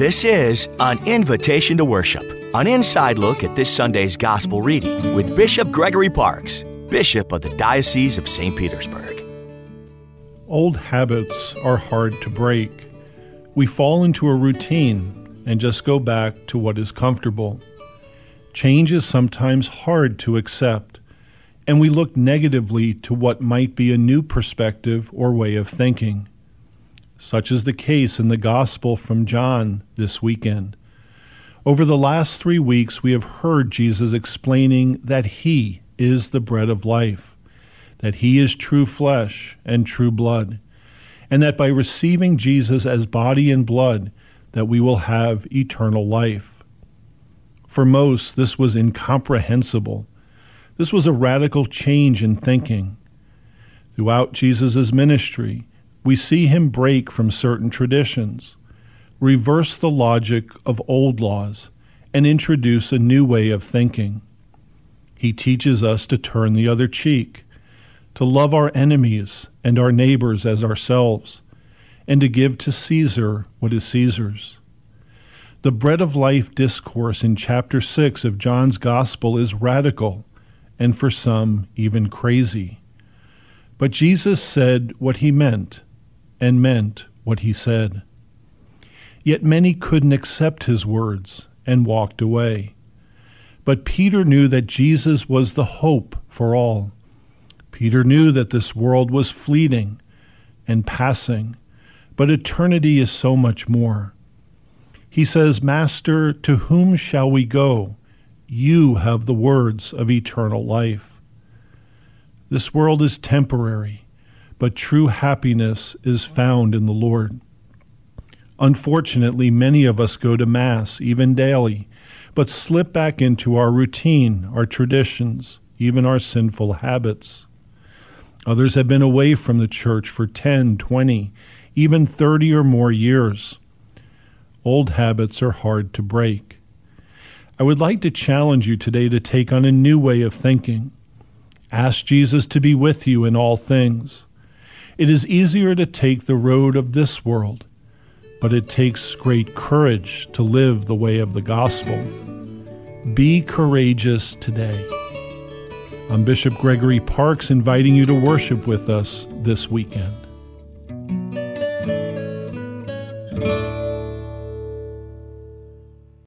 This is an invitation to worship, an inside look at this Sunday's gospel reading with Bishop Gregory Parkes, Bishop of the Diocese of St. Petersburg. Old habits are hard to break. We fall into a routine and just go back to what is comfortable. Change is sometimes hard to accept, and we look negatively to what might be a new perspective or way of thinking. Such is the case in the Gospel from John this weekend. Over the last three weeks, we have heard Jesus explaining that He is the bread of life, that He is true flesh and true blood, and that by receiving Jesus as body and blood, that we will have eternal life. For most, this was incomprehensible. This was a radical change in thinking. Throughout Jesus' ministry, we see him break from certain traditions, reverse the logic of old laws, and introduce a new way of thinking. He teaches us to turn the other cheek, to love our enemies and our neighbors as ourselves, and to give to Caesar what is Caesar's. The bread of life discourse in chapter 6 of John's Gospel is radical and for some even crazy. But Jesus said what he meant and meant what he said. Yet many couldn't accept his words and walked away. But Peter knew that Jesus was the hope for all. Peter knew that this world was fleeting and passing, but eternity is so much more. He says, Master, to whom shall we go? You have the words of eternal life. This world is temporary but true happiness is found in the Lord. Unfortunately, many of us go to Mass, even daily, but slip back into our routine, our traditions, even our sinful habits. Others have been away from the church for 10, 20, even 30 or more years. Old habits are hard to break. I would like to challenge you today to take on a new way of thinking. Ask Jesus to be with you in all things. It is easier to take the road of this world, but it takes great courage to live the way of the gospel. Be courageous today. I'm Bishop Gregory Parkes inviting you to worship with us this weekend.